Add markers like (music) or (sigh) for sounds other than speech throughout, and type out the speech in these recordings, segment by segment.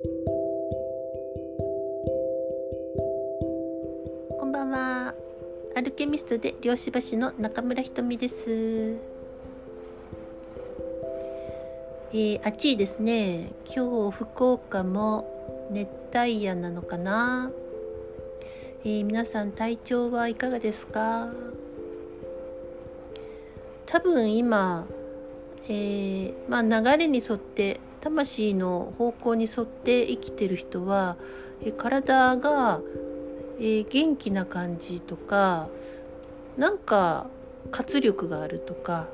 こんばんは。アルケミストで漁師橋の中村ひとみです。えー、暑いですね。今日福岡も熱帯夜なのかな。えー、皆さん体調はいかがですか？多分今、えー、まあ、流れに沿って魂の方向に沿って生きてる人は、え体が、え元気な感じとかなんか活力があるとか、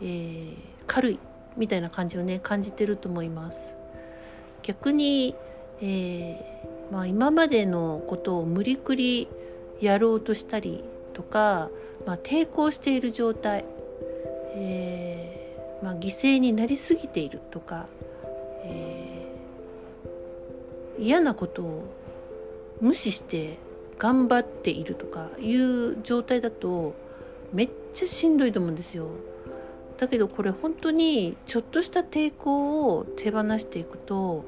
え軽いみたいな感じをね感じてると思います。逆に、えー、まあ、今までのことを無理くりやろうとしたりとか、まあ、抵抗している状態、えー、まあ、犠牲になりすぎているとか、えー、嫌なことを無視して頑張っているとかいう状態だとめっちゃしんどいと思うんですよ。だけどこれ本当にちょっとした抵抗を手放していくと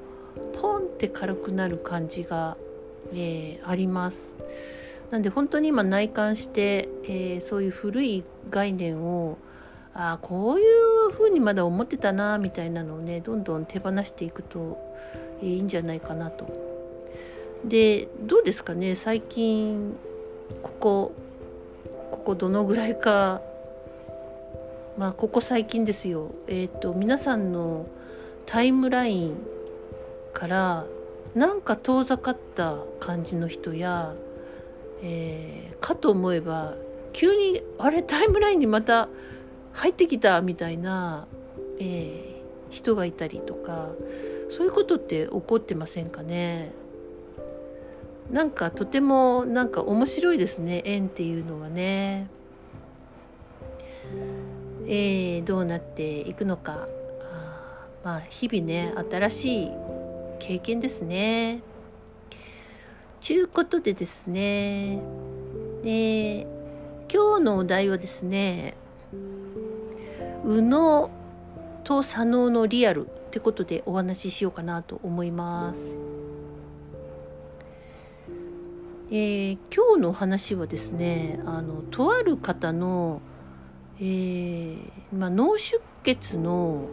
ポンって軽くなる感じが、えー、あります。なんで本当に今内観して、えー、そういう古い概念をあこういうふうにまだ思ってたなみたいなのをねどんどん手放していくと、いいんじゃないかなと。でどうですかね最近ここここどのぐらいかまあここ最近ですよえっ、ー、と皆さんのタイムラインからなんか遠ざかった感じの人や、えー、かと思えば急にあれタイムラインにまた入ってきたみたいな、えー、人がいたりとかそういうことって起こってませんかね？なんかとてもなんか面白いですね縁っていうのはね。えー、どうなっていくのかあまあ日々ね新しい経験ですね。ちゅうことでですねで今日のお題はですね右脳と左脳のリアルってことでお話ししようかなと思います。えー、今日の話はですねあのとある方のえー、まあ、脳出血の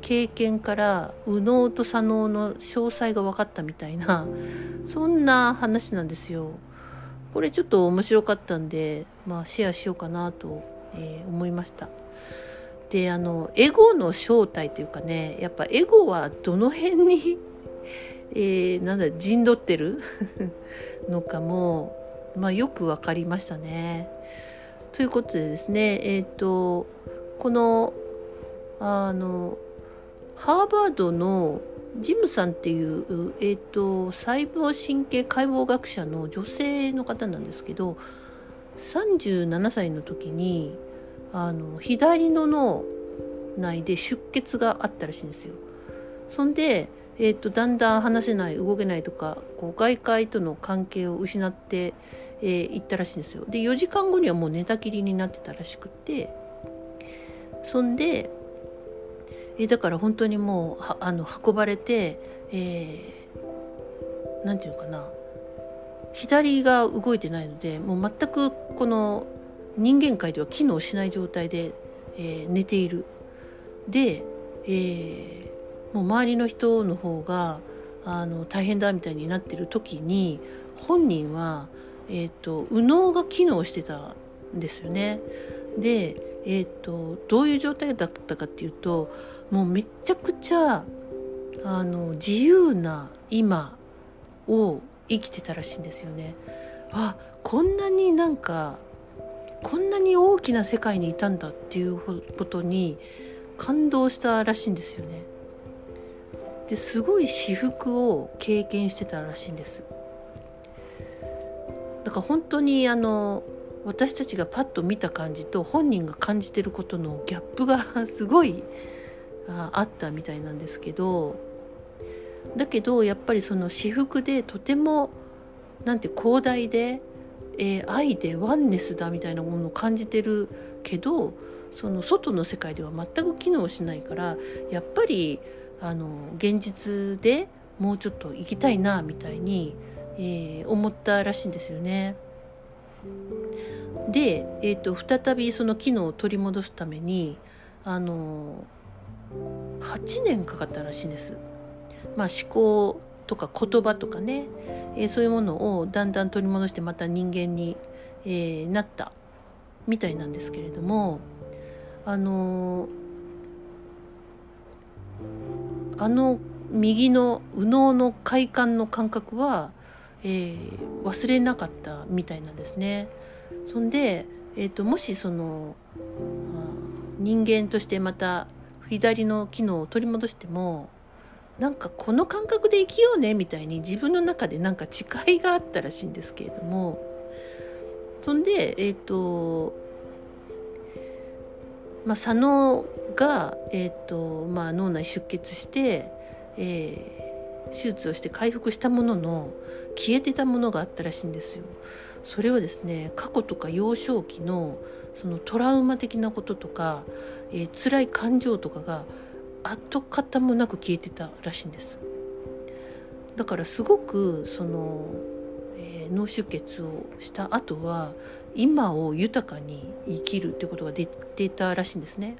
経験から右脳と左脳の詳細が分かったみたいな (laughs) そんな話なんですよ。これちょっと面白かったんで、まあ、シェアしようかなと、えー、思いました。であのエゴの正体というかねやっぱエゴはどの辺に (laughs) えー、なんだ陣取ってる？(laughs) のかも、まあ、よく分かりましたね。ということでですね、えっ、ー、と、この、あの、ハーバードのジムさんっていう、えっ、ー、と、細胞神経解剖学者の女性の方なんですけど、37歳の時に、あの、左の脳内で出血があったらしいんですよ。そんで、えーと、だんだん話せない動けないとかこう外界との関係を失ってえー、行ったらしいんですよ。で4時間後にはもう寝たきりになってたらしくて。そんで、えー、だから本当にもうあの運ばれてえー、ていうのかな。左が動いてないのでもう全くこの人間界では機能しない状態で、えー、寝ているで、えー、もう周りの人の方があの大変だみたいになってる時に本人はえーと、右脳が機能してたんですよね。で、えーと、どういう状態だったかっていうともうめちゃくちゃあの自由な今を生きてたらしいんですよね。あこんなになんかこんなに大きな世界にいたんだっていうことに感動したらしいんですよね。ですごい私服を経験してたらしいんです。だから本当にあの私たちがパッと見た感じと本人が感じてることのギャップが (laughs) すごいあったみたいなんですけどだけどやっぱりその私服でとてもなんて広大で、えー、愛でワンネスだみたいなものを感じてるけどその外の世界では全く機能しないからやっぱりあの現実でもうちょっと行きたいなみたいに、えー、思ったらしいんですよね。で、えーと、再びその機能を取り戻すためにあの8年かかったらしいんです。まあ、思考とか言葉とかね、えー、そういうものをだんだん取り戻してまた人間に、えー、なったみたいなんですけれどもあのあの右の右脳の快感の感覚は、えー、忘れなかったみたいなんですね。そんで、えーと、もしその人間としてまた左の機能を取り戻してもなんかこの感覚で生きようねみたいに自分の中でなんか誓いがあったらしいんですけれどもそんでえっ、ー、とまあ左脳が、えーとまあ、脳内出血して、えー、手術をして回復したものの消えてたものがあったらしいんですよ。それはですね過去とか幼少期のそのトラウマ的なこととか、えー、辛い感情とかが跡形もなく消えてたらしいんです。だからすごくその、えー、脳出血をした後は今を豊かに生きるってことができてたらしいんですね。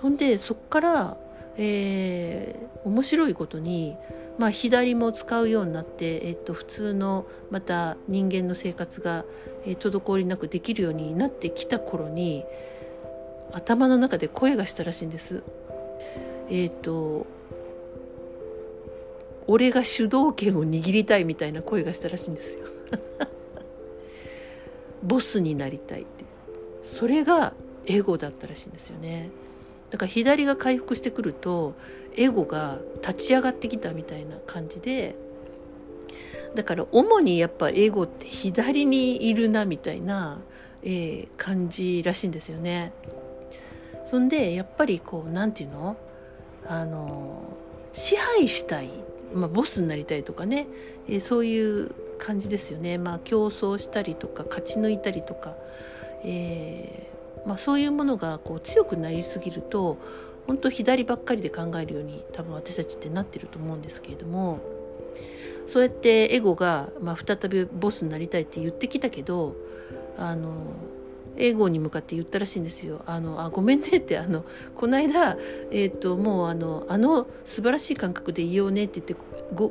そんでそっから、えー、面白いことにまあ、左も使うようになって、えっと、普通のまた人間の生活が、えー、滞りなくできるようになってきた頃に頭の中で声がしたらしいんです。えっ、ー、と俺が主導権を握りたいみたいな声がしたらしいんですよ。(laughs) ボスになりたいってそれがエゴだったらしいんですよね。だから左が回復してくるとエゴが立ち上がってきたみたいな感じでだから主にやっぱエゴって左にいるなみたいな、えー、感じらしいんですよね。そんでやっぱりこう何て言うの？あの支配したい、まあ、ボスになりたいとかね、え、そういう感じですよね。まあ、競争したりとか勝ち抜いたりとか、えー、まあ、そういうものがこう強くなりすぎると本当左ばっかりで考えるように多分私たちってなってると思うんですけれども。そうやってエゴが、まあ、再びボスになりたいって言ってきたけどあのエゴに向かって言ったらしいんですよ。あのあごめんねってあのこの間、えーと、もうあのあの素晴らしい感覚でいようねって言って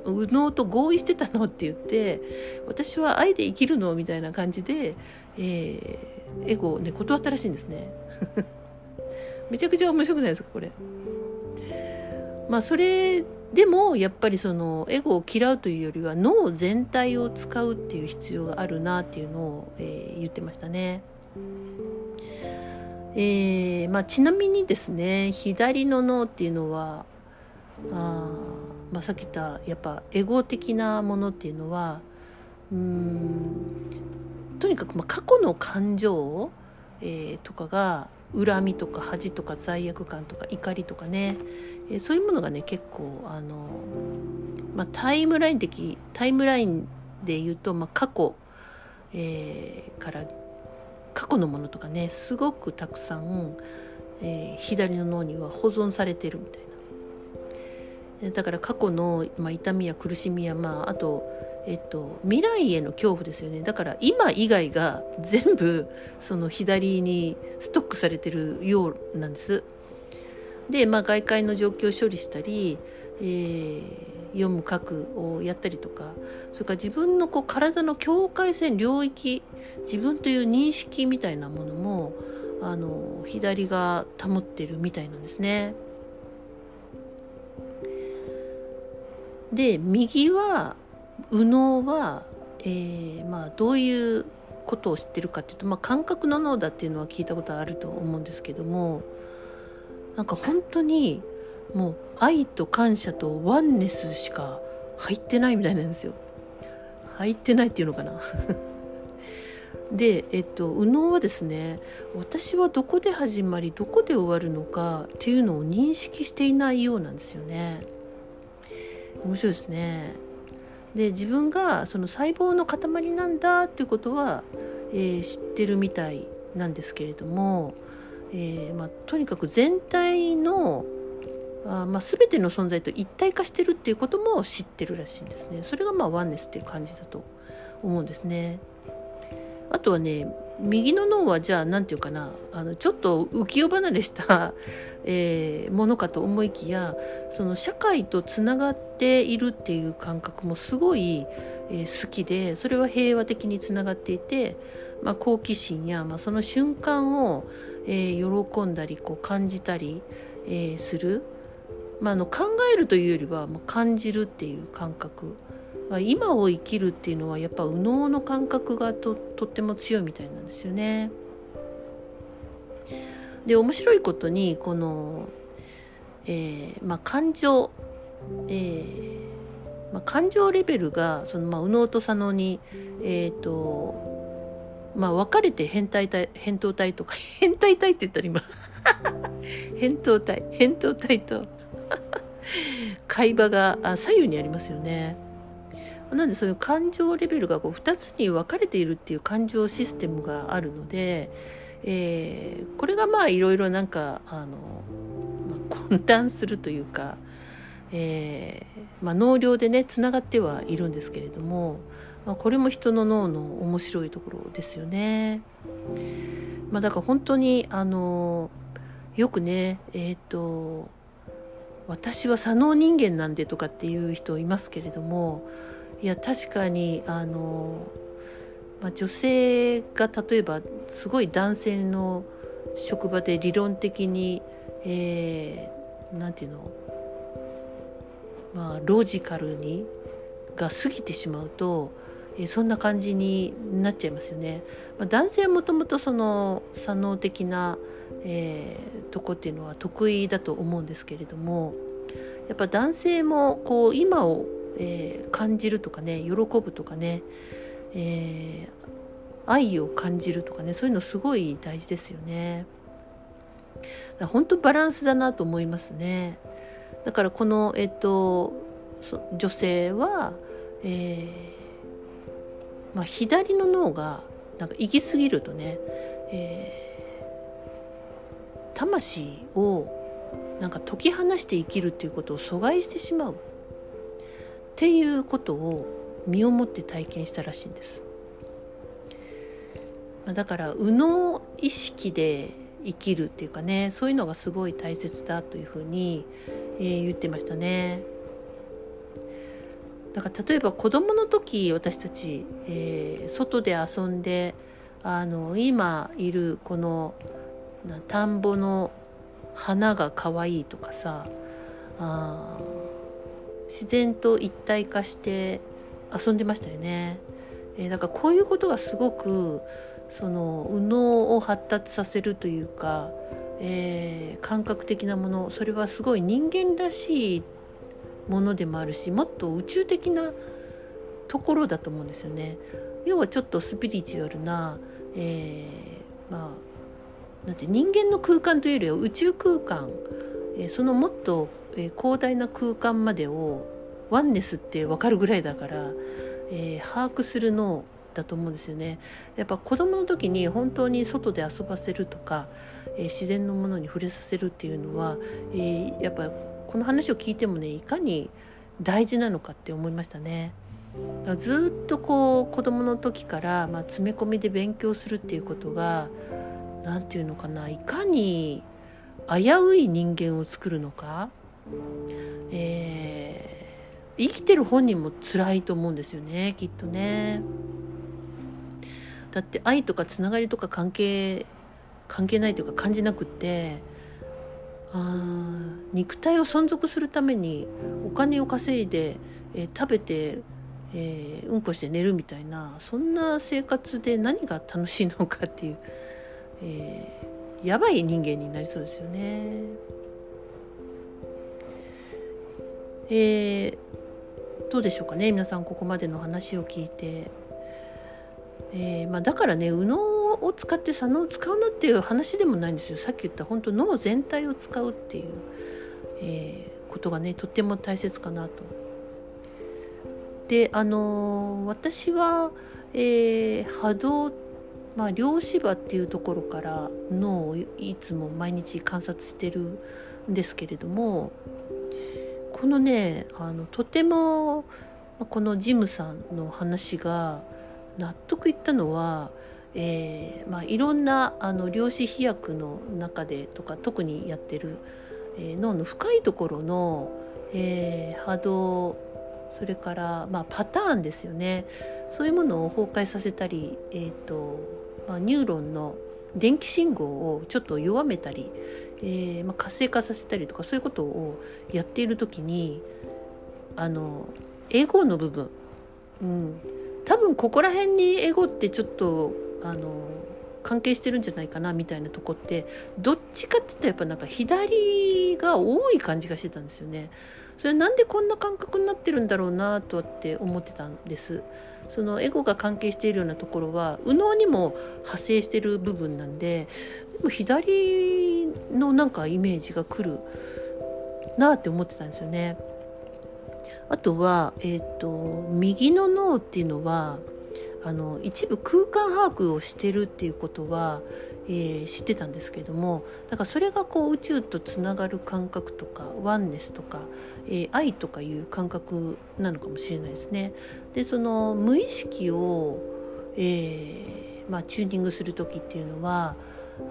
右脳と合意してたのって言って私は愛で生きるのみたいな感じで、えー、エゴをね断ったらしいんですね。(laughs) めちゃくちゃ面白くないですかこれ。まあそれでもやっぱりそのエゴを嫌うというよりは脳全体を使うっていう必要があるなっていうのを、えー、言ってましたね。えーまあ、ちなみにですね左の脳っていうのはあ、まあ、さっき言ったやっぱエゴ的なものっていうのはうんとにかくまあ過去の感情、えー、とかが恨みとか恥とか罪悪感とか怒りとかね、えー、そういうものがね結構あの、まあ、タイムライン的タイムラインで言うと、まあ、過去、えー、から過去のものとかねすごくたくさん、えー、左の脳には保存されてるみたいなだから過去の、まあ、痛みや苦しみや、まあ、あとえっと、未来への恐怖ですよねだから今以外が全部その左にストックされてるようなんです。で、まあ、外界の状況を処理したり、えー、読む書くをやったりとかそれから自分のこう体の境界線領域自分という認識みたいなものもあの左が保ってるみたいなんですね。で右は右脳は、えーまあ、どういうことを知ってるかっていうと、まあ、感覚の脳だっていうのは聞いたことあると思うんですけどもなんか本当にもう愛と感謝とワンネスしか入ってないみたいなんですよ。入ってないっていうのかな (laughs) で、えっと、右脳はですね私はどこで始まりどこで終わるのかっていうのを認識していないようなんですよね。面白いですね。で自分がその細胞の塊なんだっていうことは、えー、知ってるみたいなんですけれども、えー、まあ、とにかく全体のあまあ、全ての存在と一体化してるっていうことも知ってるらしいんですね。それがまあワンネスっていう感じだと思うんですね。あとはね右の脳はじゃあ何て言うかなあのちょっと浮世離れした、えー、ものかと思いきやその社会とつながっているっていう感覚もすごい、えー、好きでそれは平和的につながっていて、まあ、好奇心や、まあ、その瞬間を、えー、喜んだりこう感じたり、えする。まあ、あの考えるというよりは、まあ、感じるっていう感覚今を生きるっていうのはやっぱ右脳の感覚がととっても強いみたいなんですよね。で面白いことにこの、えーまあ、感情、えーまあ、感情レベルがその、まあ、右脳と左脳に、えーとまあ、分かれて変態体扁桃体とか (laughs) 変態体って言ったら今扁桃体扁桃体と (laughs) 会話が左右にありますよね。なんでそういう感情レベルがこう2つに分かれているっていう感情システムがあるので、えー、これがまあいろいろなんかあの、まあ、混乱するというか、えー、まあ、脳量でねつながってはいるんですけれども、まあ、これも人の脳の面白いところですよね。まあ、だから本当にあのよくねえっ、ー、と私は左脳人間なんでとかっていう人いますけれどもいや確かにあの、まあ、女性が例えばすごい男性の職場で理論的に何、えー、て言うのまあロジカルにが過ぎてしまうと、えー、そんな感じになっちゃいますよね。まあ、男性もともとその左脳的なえー、とこっていうのは得意だと思うんですけれどもやっぱ男性もこう今を、えー、感じるとかね喜ぶとかね、えー、愛を感じるとかねそういうのすごい大事ですよね。本当バランスだなと思いますね。だからこの、えっと、女性は、えーまあ、左の脳がなんか行き過ぎるとね、えー魂をなんか解き放して生きるっていうことを阻害してしまうっていうことを身をもって体験したらしいんです。だから右脳意識で生きるっていうかねそういうのがすごい大切だというふうに、えー、言ってましたね。だから例えば子供の時私たち、えー、外で遊んであの今いるこの田んぼの花が可愛いとかさあ自然と一体化して遊んでましたよね。えー、だからこういうことがすごくその右脳を発達させるというか、えー、感覚的なものそれはすごい人間らしいものでもあるしもっと宇宙的なところだと思うんですよね。要はちょっとスピリチュアルな、えー、まあなんて人間の空間というよりは宇宙空間、えー、そのもっと、えー、広大な空間までをワンネスって分かるぐらいだから、えー、把握するのだと思うんですよね。やっぱ子供の時に本当に外で遊ばせるとか、え自然のものに触れさせるっていうのは、えやっぱこの話を聞いてもねいかに大事なのかって思いましたね。ずっとこう子供の時から、まあ、詰め込みで勉強するっていうことが何て言うのかないかに危うい人間を作るのか、えー、生きてる本人も辛いと思うんですよねきっとね。だって愛とかつながりとか関係関係ないというか感じなくってあ肉体を存続するためにお金を稼いで、えー、食べて、えー、うんこして寝るみたいなそんな生活で何が楽しいのかっていうえー、やばい人間になりそうですよね。えー、どうでしょうかね皆さんここまでの話を聞いて、えーまあ、だからね右脳を使って左脳を使うなっていう話でもないんですよさっき言った本当脳全体を使うっていう、え、ことがねとっても大切かなと。であの、私は、えー、波動まあ、量子場っていうところから脳をいつも毎日観察してるんですけれどもこのねあのとてもこのジムさんの話が納得いったのは、えーまあ、いろんなあの量子飛躍の中でとか特にやってる、えー、脳の深いところの、えー、波動それから、まあ、パターンですよね。そういうものを崩壊させたり、えーとまあ、ニューロンの電気信号をちょっと弱めたり、えーまあ、活性化させたりとかそういうことをやっている時にあのエゴの部分、うん、多分ここら辺にエゴってちょっとあの関係してるんじゃないかなみたいなとこってどっちかって言ったらやっぱなんか左が多い感じがしてたんですよね。それなんでこんな感覚になってるんだろうなとって思ってたんです。そのエゴが関係しているようなところは右脳にも派生してる部分なんででも左のなんかイメージが来るなって思ってたんですよね。あとは、えーと、右の脳っていうのはあの一部空間把握をしてるっていうことは、えー、知ってたんですけれどもだからそれがこう宇宙とつながる感覚とかワンネスとか、えー、愛とかいう感覚なのかもしれないですね。でその無意識を、えーまあ、チューニングする時っていうのは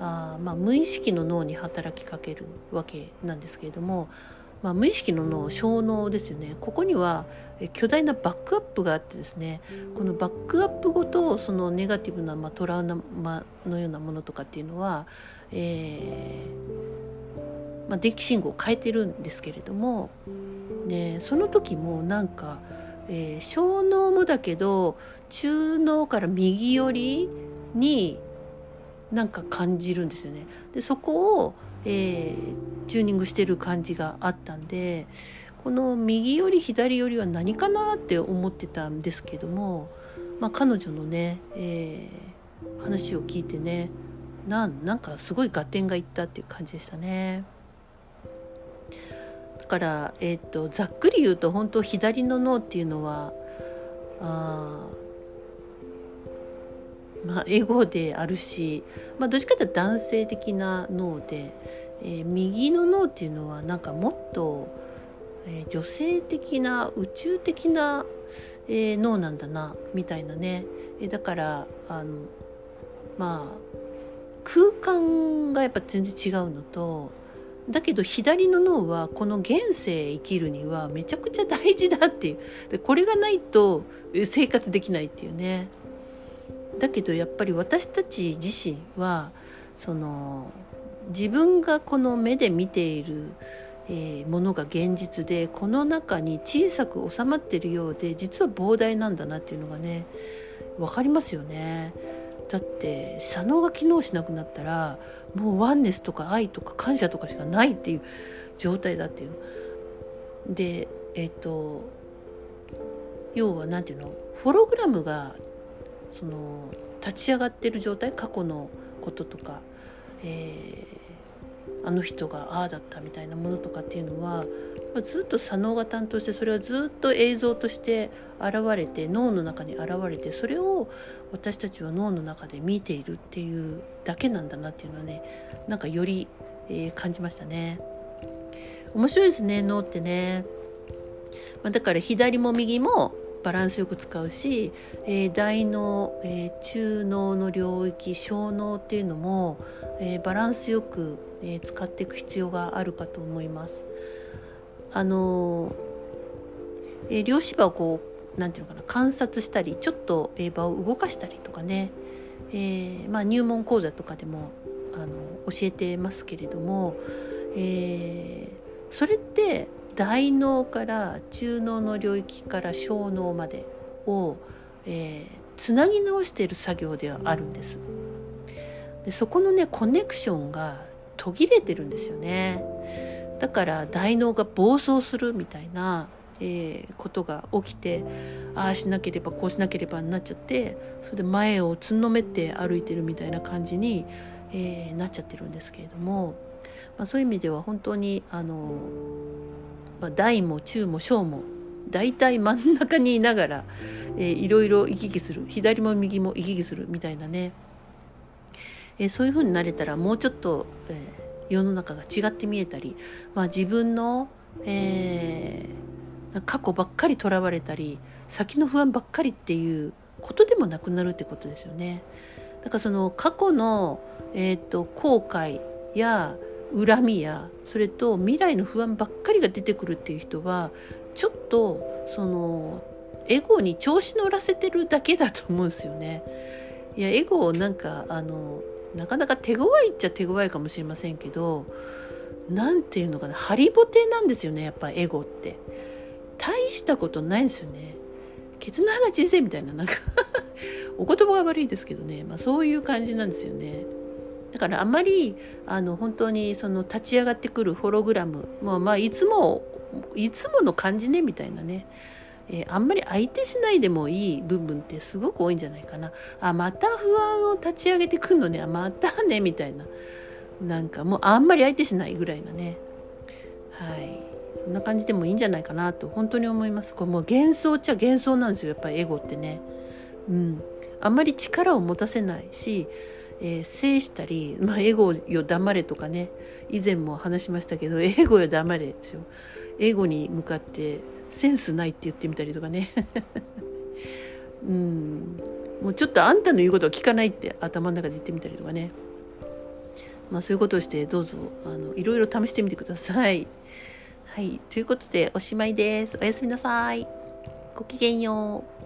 あ、まあ、無意識の脳に働きかけるわけなんですけれどもまあ、無意識の脳小脳ですよね。ここには巨大なバックアップがあってですねこのバックアップごとそのネガティブな、まあ、トラウマのようなものとかっていうのは、えーまあ、電気信号を変えてるんですけれども、ね、その時もなんか、えー、小脳もだけど中脳から右寄りになんか感じるんですよね。でそこをえー、チューニングしてる感じがあったんでこの右より左よりは何かなって思ってたんですけども、まあ、彼女のね、えー、話を聞いてねなんなんかすごい合点がいったっていう感じでしたね。だから、えー、とざっくり言うと本当左の脳っていうのはあまあ、エゴであるし、まあ、どっちかというと男性的な脳で、えー、右の脳っていうのはなんかもっと、えー、女性的な宇宙的な、えー、脳なんだなみたいなね、えー、だからあのまあ空間がやっぱ全然違うのとだけど左の脳はこの現世生きるにはめちゃくちゃ大事だっていう。でこれがないと生活できないっていうね。だけどやっぱり私たち自身はその自分がこの目で見ている、えー、ものが現実でこの中に小さく収まってるようで実は膨大なんだなっていうのがね分かりますよね。だって左脳が機能しなくなったらもうワンネスとか愛とか感謝とかしかないっていう状態だっていう。でえっ、ー、と要は何て言うの？フォログラムがその立ち上がってる状態過去のこととか、えー、あの人がああだったみたいなものとかっていうのはずっと左脳が担当してそれはずっと映像として現れて脳の中に現れてそれを私たちは脳の中で見ているっていうだけなんだなっていうのはねなんかより、えー、感じましたね。面白いですね脳ってね。まあ、だから左も右もバランスよく使うし、えー、大脳、えー、中脳の領域小脳っていうのも、えー、バランスよく、え使っていく必要があるかと思います。あのえ量子場をこうなんていうのかな観察したりちょっと、え場を動かしたりとかね、えまあ、入門講座とかでもあの教えてますけれども、えそれって大脳から中脳の領域から小脳までを、えー、つなぎ直している作業ではあるんです。でそこのねコネクションが途切れてるんですよね。だから大脳が暴走するみたいな、えー、ことが起きてああしなければこうしなければになっちゃってそれで前をつんのめって歩いてるみたいな感じに、えー、なっちゃってるんですけれども、まあ、そういう意味では本当にあのまあ、大も中も小も大体真ん中にいながら、えー、いろいろ行き来する左も右も行き来するみたいなね、えー、そういう風になれたらもうちょっと、えー、世の中が違って見えたり、まあ、自分の、えー、過去ばっかりとらわれたり先の不安ばっかりっていうことでもなくなるってことですよね。だからその過去の、えーと、後悔や恨みやそれと未来の不安ばっかりが出てくるっていう人はちょっとそのエゴに調子乗らせてるだけだと思うんですよね。いやエゴをなんかあのなかなか手強いっちゃ手強いかもしれませんけど何ていうのかなハリボテなんですよねやっぱエゴって。大したことないんですよね。ケツの花人生みたいななんか (laughs) お言葉が悪いですけどね、まあ、そういう感じなんですよね。だからあまりあの本当にその立ち上がってくるホログラムもうまあいつもいつもの感じねみたいなねえー、あんまり相手しないでもいい部分ってすごく多いんじゃないかな。あ、また不安を立ち上げてくるのね。またね、みたいな。なんかもうあんまり相手しないぐらいなね。はい。そんな感じでもいいんじゃないかなと本当に思います。これもう幻想っちゃ幻想なんですよ。やっぱりエゴってね。うん。あんまり力を持たせないし、えー、制したり、まあ、エゴよ黙れとかね、以前も話しましたけど、(laughs) エゴよ黙れですよ。エゴに向かってセンスないって言ってみたりとかね。(laughs) うん。もうちょっとあんたの言うことは聞かないって頭の中で言ってみたりとかね。まあそういうことをしてどうぞあのいろいろ試してみてください。はい。ということでおしまいです。おやすみなさい。ごきげんよう。